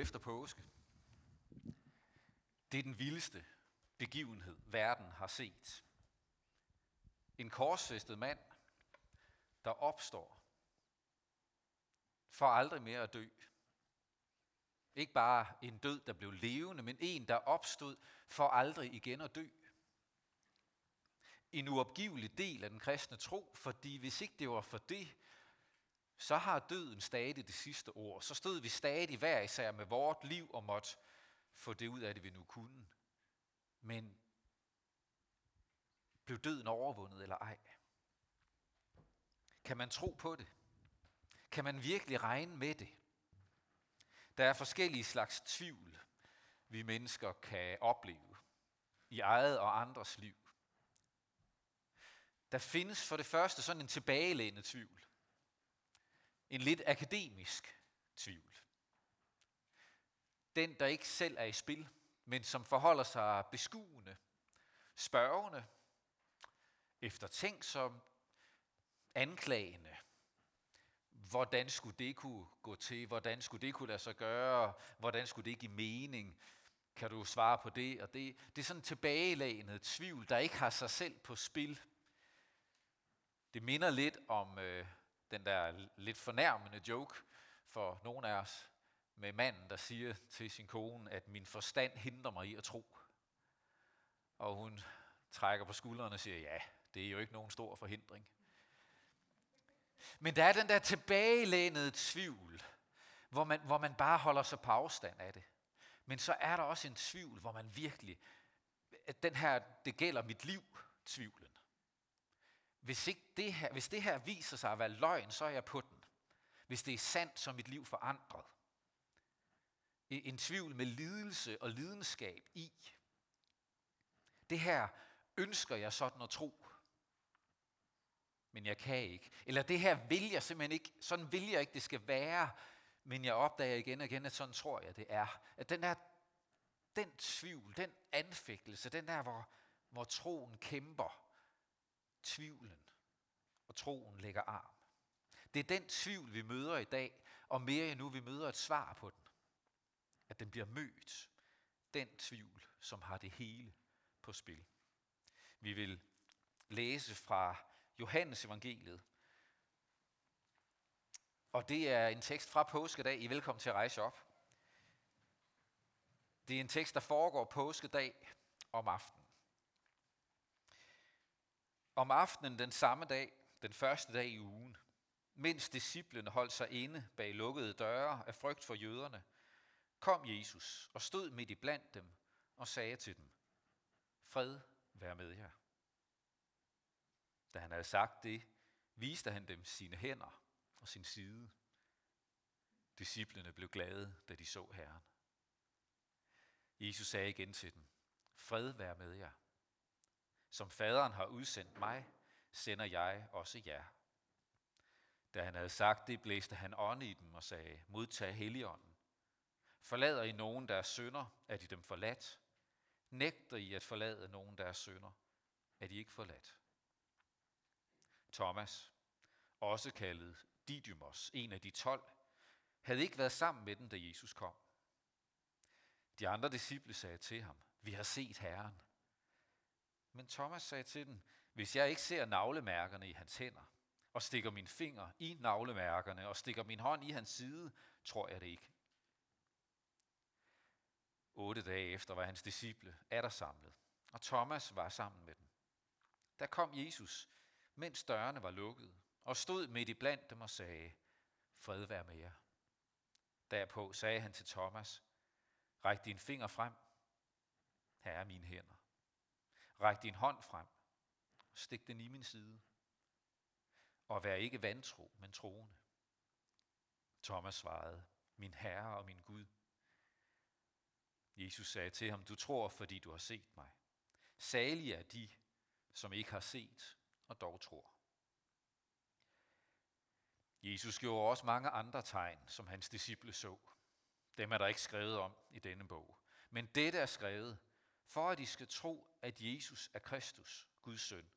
efter påske. Det er den vildeste begivenhed, verden har set. En korsfæstet mand, der opstår for aldrig mere at dø. Ikke bare en død, der blev levende, men en, der opstod for aldrig igen at dø. En uopgivelig del af den kristne tro, fordi hvis ikke det var for det, så har døden stadig det sidste ord. Så stod vi stadig hver især med vort liv og måtte få det ud af det, vi nu kunne. Men blev døden overvundet eller ej? Kan man tro på det? Kan man virkelig regne med det? Der er forskellige slags tvivl, vi mennesker kan opleve i eget og andres liv. Der findes for det første sådan en tilbagelænet tvivl. En lidt akademisk tvivl. Den, der ikke selv er i spil, men som forholder sig beskuende, spørgende, eftertænksom, anklagende. Hvordan skulle det kunne gå til? Hvordan skulle det kunne lade sig gøre? Hvordan skulle det give mening? Kan du svare på det og det? Det er sådan en tilbagelænet tvivl, der ikke har sig selv på spil. Det minder lidt om øh, den der lidt fornærmende joke for nogen af os med manden, der siger til sin kone, at min forstand hindrer mig i at tro. Og hun trækker på skuldrene og siger, ja, det er jo ikke nogen stor forhindring. Men der er den der tilbagelænede tvivl, hvor man, hvor man bare holder sig på afstand af det. Men så er der også en tvivl, hvor man virkelig, at den her, det gælder mit liv, tvivlen. Hvis, ikke det her, hvis det her viser sig at være løgn, så er jeg på den. Hvis det er sandt, så er mit liv forandret. En tvivl med lidelse og lidenskab i. Det her ønsker jeg sådan at tro men jeg kan ikke. Eller det her vil jeg simpelthen ikke, sådan vil jeg ikke, det skal være, men jeg opdager igen og igen, at sådan tror jeg, det er. At den der, den tvivl, den anfægtelse, den der, hvor, hvor troen kæmper, tvivlen, og troen lægger arm. Det er den tvivl, vi møder i dag, og mere endnu, vi møder et svar på den. At den bliver mødt. Den tvivl, som har det hele på spil. Vi vil læse fra Johannes evangeliet. Og det er en tekst fra påskedag. I er velkommen til at rejse op. Det er en tekst, der foregår påskedag om aftenen. Om aftenen den samme dag, den første dag i ugen, mens disciplene holdt sig inde bag lukkede døre af frygt for jøderne, kom Jesus og stod midt i blandt dem og sagde til dem, Fred vær med jer. Da han havde sagt det, viste han dem sine hænder og sin side. Disciplene blev glade, da de så Herren. Jesus sagde igen til dem, Fred være med jer. Som faderen har udsendt mig, sender jeg også jer. Da han havde sagt det, blæste han ånd i dem og sagde, modtag heligånden. Forlader I nogen, der er sønder, er de dem forladt. Nægter I at forlade nogen, der er sønder, er de ikke forladt. Thomas, også kaldet Didymos, en af de tolv, havde ikke været sammen med dem, da Jesus kom. De andre disciple sagde til ham, vi har set Herren. Men Thomas sagde til dem, hvis jeg ikke ser navlemærkerne i hans hænder, og stikker min finger i navlemærkerne, og stikker min hånd i hans side, tror jeg det ikke. Otte dage efter var hans disciple er der samlet, og Thomas var sammen med dem. Der kom Jesus mens dørene var lukket, og stod midt i blandt dem og sagde, fred være med jer. Derpå sagde han til Thomas, ræk din finger frem, her er mine hænder. Ræk din hånd frem, stik den i min side, og vær ikke vantro, men troende. Thomas svarede, min Herre og min Gud. Jesus sagde til ham, du tror, fordi du har set mig. Salige er de, som ikke har set og dog tror. Jesus gjorde også mange andre tegn, som hans disciple så. Dem er der ikke skrevet om i denne bog. Men dette er skrevet, for at I skal tro, at Jesus er Kristus, Guds søn,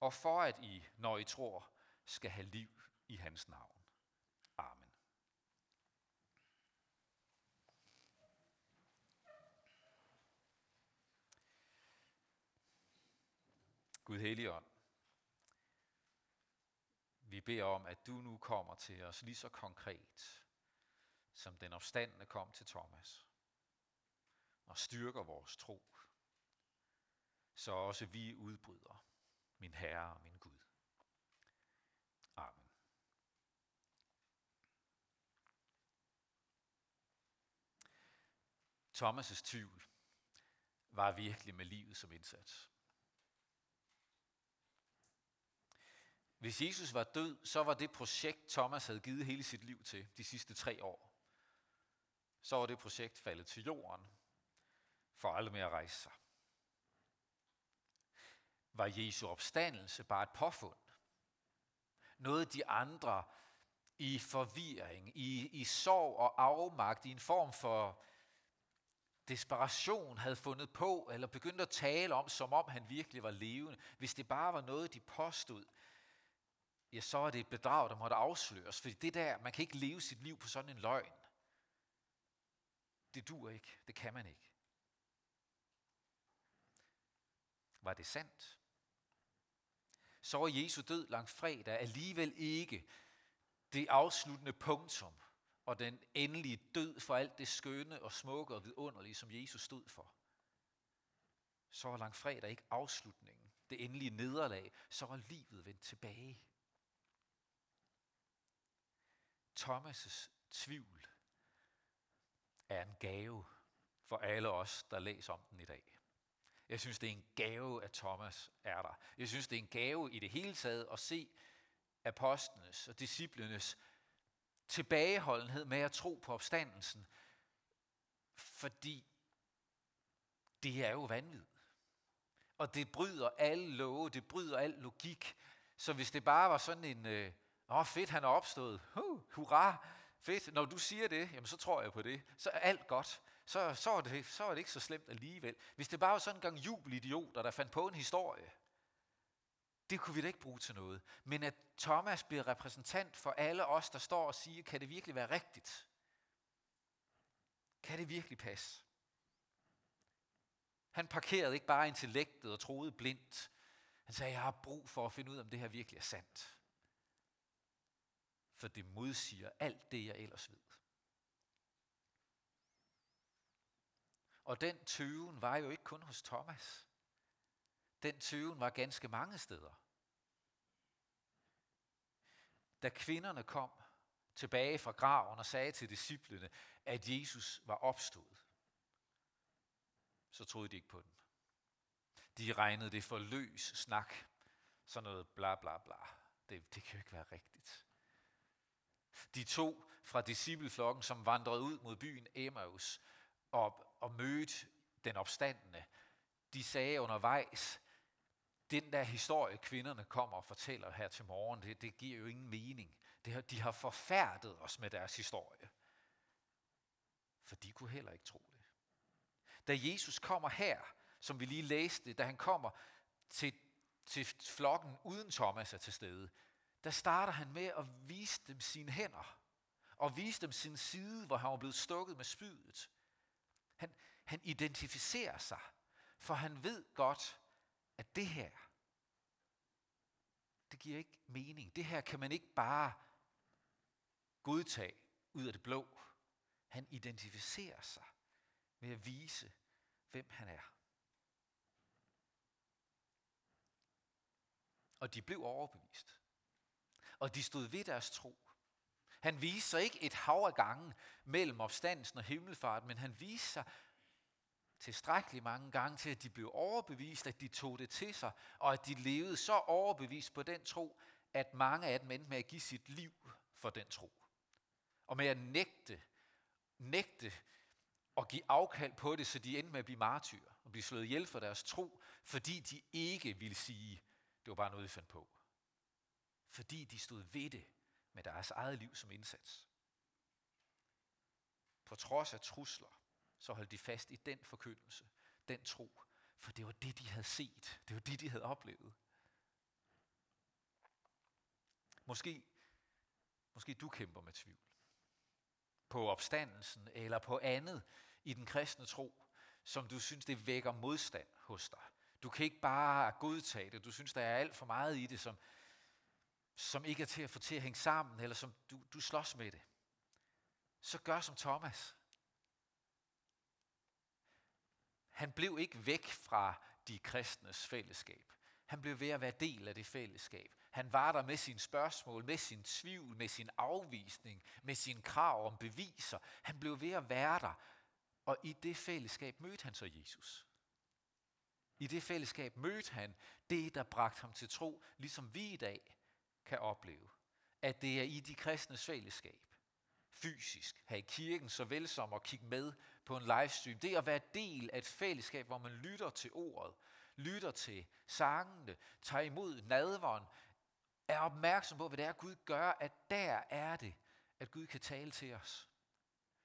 og for at I, når I tror, skal have liv i hans navn. Amen. Gud Helligånd, vi beder om, at du nu kommer til os lige så konkret, som den opstandende kom til Thomas og styrker vores tro, så også vi udbryder, min Herre og min Gud. Amen. Thomas' tvivl var virkelig med livet som indsats. Hvis Jesus var død, så var det projekt, Thomas havde givet hele sit liv til de sidste tre år. Så var det projekt faldet til jorden, for aldrig mere at rejse sig. Var Jesu opstandelse bare et påfund? Noget de andre i forvirring, i, i sorg og afmagt, i en form for desperation havde fundet på, eller begyndt at tale om, som om han virkelig var levende. Hvis det bare var noget, de påstod, ja, så er det et bedrag, der måtte afsløres. Fordi det der, man kan ikke leve sit liv på sådan en løgn. Det dur ikke. Det kan man ikke. Var det sandt? Så var Jesu død langt fredag alligevel ikke det afsluttende punktum og den endelige død for alt det skønne og smukke og vidunderlige, som Jesus stod for. Så var langfredag ikke afslutningen, det endelige nederlag, så er livet vendt tilbage. Thomas' tvivl er en gave for alle os, der læser om den i dag. Jeg synes, det er en gave, at Thomas er der. Jeg synes, det er en gave i det hele taget at se apostlenes og disciplenes tilbageholdenhed med at tro på opstandelsen, fordi det er jo vanvid. Og det bryder alle love, det bryder al logik. Så hvis det bare var sådan en, øh, åh fedt, han er opstået, huh, hurra, fedt, når du siger det, jamen så tror jeg på det, så er alt godt. Så, så, var det, så var det ikke så slemt alligevel. Hvis det bare var sådan en gang jubelidioter, der fandt på en historie, det kunne vi da ikke bruge til noget. Men at Thomas bliver repræsentant for alle os, der står og siger, kan det virkelig være rigtigt? Kan det virkelig passe? Han parkerede ikke bare intellektet og troede blindt. Han sagde, jeg har brug for at finde ud af, om det her virkelig er sandt. For det modsiger alt det, jeg ellers ved. Og den tøven var jo ikke kun hos Thomas. Den tøven var ganske mange steder. Da kvinderne kom tilbage fra graven og sagde til disciplene, at Jesus var opstået, så troede de ikke på den. De regnede det for løs snak. Sådan noget bla bla bla. Det, det kan jo ikke være rigtigt. De to fra discipleflokken, som vandrede ud mod byen Emmaus og, og mødte den opstandende, de sagde undervejs, den der historie, kvinderne kommer og fortæller her til morgen, det, det giver jo ingen mening. Det de har forfærdet os med deres historie. For de kunne heller ikke tro det. Da Jesus kommer her, som vi lige læste, da han kommer til, til flokken uden Thomas er til stede, der starter han med at vise dem sine hænder, og vise dem sin side, hvor han var blevet stukket med spydet. Han, han identificerer sig, for han ved godt, at det her, det giver ikke mening. Det her kan man ikke bare godtage ud af det blå. Han identificerer sig med at vise, hvem han er. Og de blev overbevist. Og de stod ved deres tro. Han viste sig ikke et hav af gange mellem opstandelsen og himmelfart, men han viste sig tilstrækkeligt mange gange til, at de blev overbevist, at de tog det til sig, og at de levede så overbevist på den tro, at mange af dem endte med at give sit liv for den tro. Og med at nægte, nægte og give afkald på det, så de endte med at blive martyrer og blive slået ihjel for deres tro, fordi de ikke ville sige, det var bare noget, vi fandt på. Fordi de stod ved det med deres eget liv som indsats. På trods af trusler, så holdt de fast i den forkyndelse, den tro, for det var det, de havde set. Det var det, de havde oplevet. Måske, måske du kæmper med tvivl. På opstandelsen eller på andet i den kristne tro, som du synes, det vækker modstand hos dig. Du kan ikke bare godtage det. Du synes, der er alt for meget i det, som, som ikke er til at få til at hænge sammen, eller som du, du slås med det. Så gør som Thomas. Han blev ikke væk fra de kristnes fællesskab. Han blev ved at være del af det fællesskab. Han var der med sine spørgsmål, med sin tvivl, med sin afvisning, med sin krav om beviser. Han blev ved at være der, og i det fællesskab mødte han så Jesus. I det fællesskab mødte han det, der bragte ham til tro, ligesom vi i dag kan opleve. At det er i de kristnes fællesskab, fysisk, her i kirken, såvel som at kigge med på en livestream. Det at være del af et fællesskab, hvor man lytter til ordet, lytter til sangene, tager imod nadveren, er opmærksom på, hvad det er, Gud gør, at der er det, at Gud kan tale til os.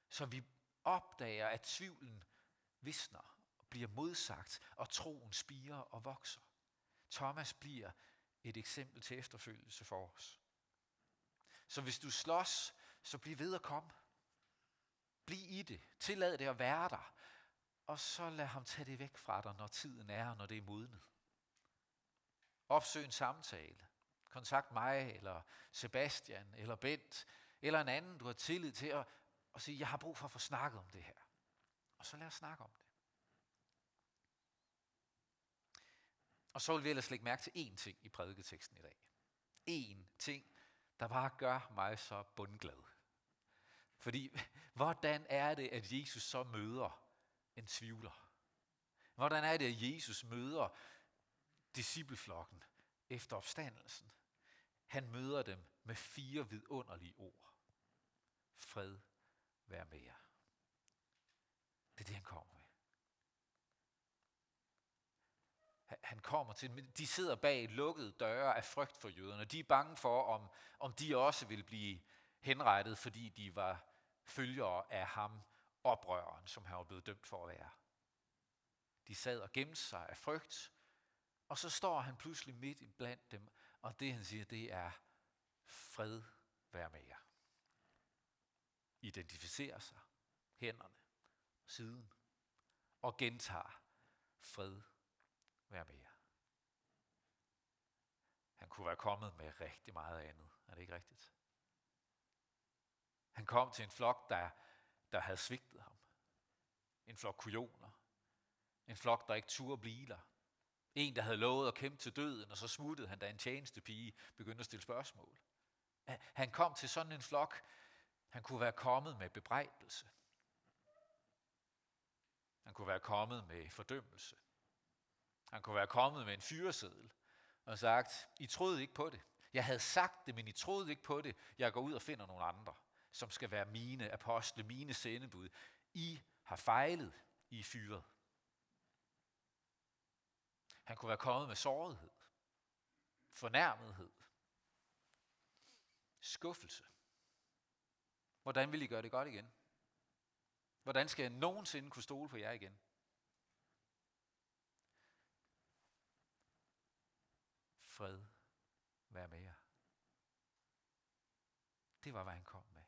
Så vi opdager, at tvivlen visner, bliver modsagt, og troen spiger og vokser. Thomas bliver et eksempel til efterfølgelse for os. Så hvis du slås, så bliv ved at komme. Bliv i det. Tillad det at være der. Og så lad ham tage det væk fra dig, når tiden er, når det er modnet. Opsøg en samtale. Kontakt mig, eller Sebastian, eller Bent, eller en anden, du har tillid til, at, og sige, jeg har brug for at få snakket om det her. Og så lad os snakke om det. Og så vil vi ellers lægge mærke til én ting i prædiketeksten i dag. En ting, der bare gør mig så bundglad. Fordi, hvordan er det, at Jesus så møder en tvivler? Hvordan er det, at Jesus møder discipleflokken efter opstandelsen? Han møder dem med fire vidunderlige ord. Fred, vær med jer. Det er det, han kommer med. Han kommer til, de sidder bag lukkede døre af frygt for jøderne. De er bange for, om, om de også vil blive henrettet, fordi de var følgere af ham, oprøreren, som han var blevet dømt for at være. De sad og gemte sig af frygt, og så står han pludselig midt blandt dem, og det han siger, det er fred vær med jer. Identificerer sig, hænderne, siden, og gentager fred være med jer. Han kunne være kommet med rigtig meget andet. Er det ikke rigtigt? Han kom til en flok, der, der havde svigtet ham. En flok kujoner. En flok, der ikke turde blive der. En, der havde lovet at kæmpe til døden, og så smuttede han, da en tjenestepige begyndte at stille spørgsmål. Han kom til sådan en flok, han kunne være kommet med bebrejdelse. Han kunne være kommet med fordømmelse. Han kunne være kommet med en fyreseddel og sagt, I troede ikke på det. Jeg havde sagt det, men I troede ikke på det. Jeg går ud og finder nogle andre som skal være mine apostle, mine sendebud. I har fejlet, I er fyret. Han kunne være kommet med sårighed, fornærmethed, skuffelse. Hvordan vil I gøre det godt igen? Hvordan skal jeg nogensinde kunne stole på jer igen? Fred, vær med jer. Det var, hvad han kom med.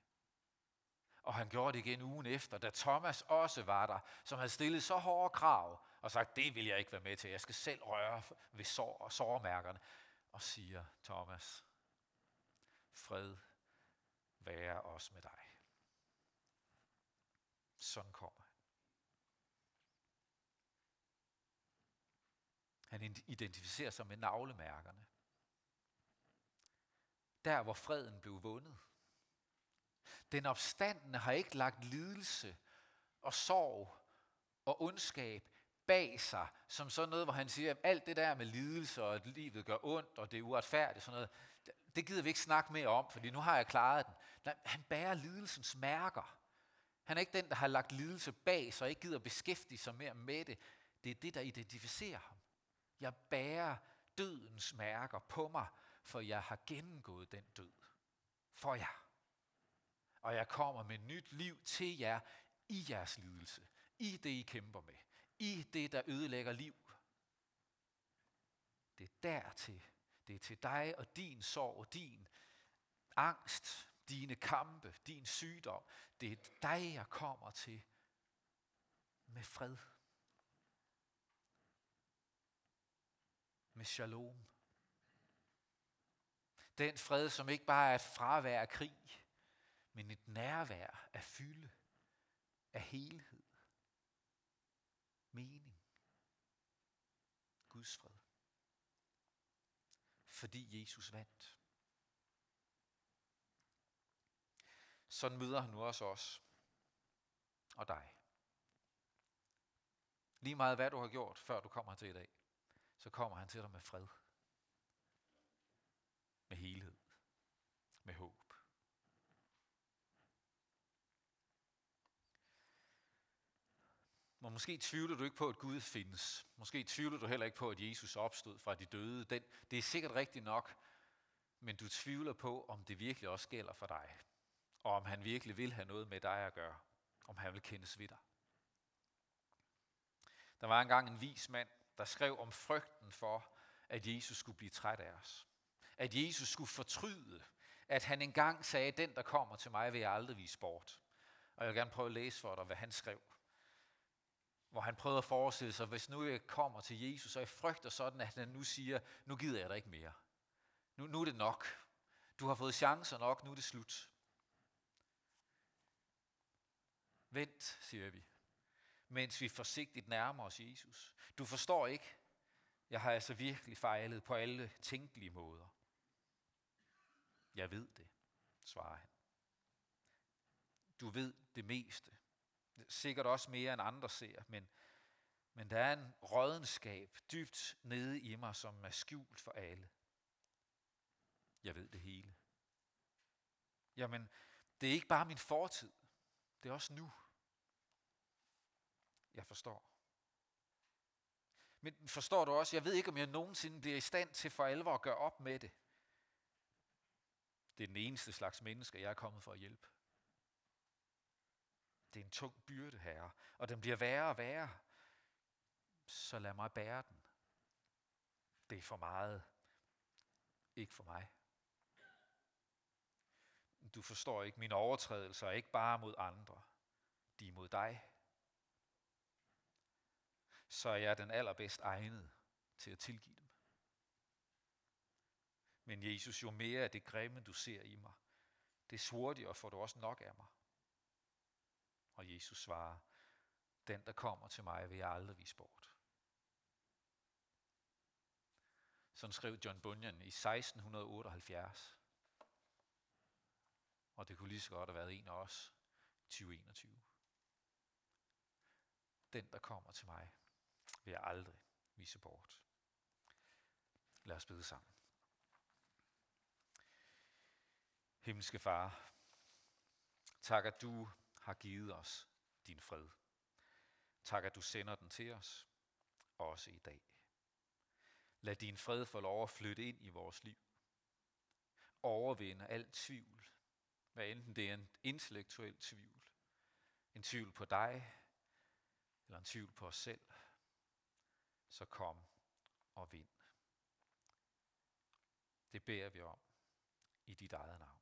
Og han gjorde det igen ugen efter, da Thomas også var der, som havde stillet så hårde krav og sagt, det vil jeg ikke være med til. Jeg skal selv røre ved sår og sårmærkerne. Og siger Thomas, fred være også med dig. Sådan kommer Han identificerer sig med navlemærkerne. Der, hvor freden blev vundet. Den opstandende har ikke lagt lidelse og sorg og ondskab bag sig, som sådan noget, hvor han siger, at alt det der med lidelse og at livet gør ondt, og det er uretfærdigt, sådan noget, det gider vi ikke snakke mere om, fordi nu har jeg klaret den. Nej, han bærer lidelsens mærker. Han er ikke den, der har lagt lidelse bag sig og ikke gider beskæftige sig mere med det. Det er det, der identificerer ham. Jeg bærer dødens mærker på mig, for jeg har gennemgået den død. For jer og jeg kommer med nyt liv til jer i jeres lidelse, i det I kæmper med, i det der ødelægger liv. Det er dertil, det er til dig og din sorg, din angst, dine kampe, din sygdom. Det er dig, jeg kommer til med fred. Med shalom. Den fred, som ikke bare er et fravær af krig, men et nærvær af fylde, af helhed, mening. Guds fred. Fordi Jesus vandt. Sådan møder han nu også os og dig. Lige meget hvad du har gjort, før du kommer til i dag, så kommer han til dig med fred. Med helhed. Med håb. Og måske tvivler du ikke på, at Gud findes. Måske tvivler du heller ikke på, at Jesus opstod fra de døde. Den, det er sikkert rigtigt nok, men du tvivler på, om det virkelig også gælder for dig. Og om han virkelig vil have noget med dig at gøre. Om han vil kendes ved dig. Der var engang en vis mand, der skrev om frygten for, at Jesus skulle blive træt af os. At Jesus skulle fortryde, at han engang sagde, den der kommer til mig, vil jeg aldrig vise bort. Og jeg vil gerne prøve at læse for dig, hvad han skrev. Hvor han prøvede at forestille sig, hvis nu jeg kommer til Jesus, og jeg frygter sådan, at han nu siger, nu gider jeg dig ikke mere. Nu, nu er det nok. Du har fået chancer nok, nu er det slut. Vent, siger vi mens vi forsigtigt nærmer os Jesus. Du forstår ikke, jeg har altså virkelig fejlet på alle tænkelige måder. Jeg ved det, svarer han. Du ved det meste. Sikkert også mere end andre ser, men, men der er en rådenskab dybt nede i mig, som er skjult for alle. Jeg ved det hele. Jamen, det er ikke bare min fortid. Det er også nu jeg forstår. Men forstår du også, jeg ved ikke, om jeg nogensinde bliver i stand til for alvor at gøre op med det. Det er den eneste slags mennesker, jeg er kommet for at hjælpe. Det er en tung byrde, herre, og den bliver værre og værre. Så lad mig bære den. Det er for meget. Ikke for mig. Du forstår ikke, mine overtrædelser er ikke bare mod andre. De er mod dig så er jeg den allerbedst egnet til at tilgive dem. Men Jesus, jo mere af det grimme, du ser i mig, det hurtigere får du også nok af mig. Og Jesus svarer, den der kommer til mig, vil jeg aldrig vise bort. Sådan skrev John Bunyan i 1678. Og det kunne lige så godt have været en af os 2021. Den, der kommer til mig, vil jeg aldrig vise bort. Lad os bede sammen. Himmelske Far, tak at du har givet os din fred. Tak at du sender den til os, også i dag. Lad din fred få lov at flytte ind i vores liv. Overvinde al tvivl, hvad enten det er en intellektuel tvivl, en tvivl på dig, eller en tvivl på os selv, så kom og vind. Det beder vi om i dit eget navn.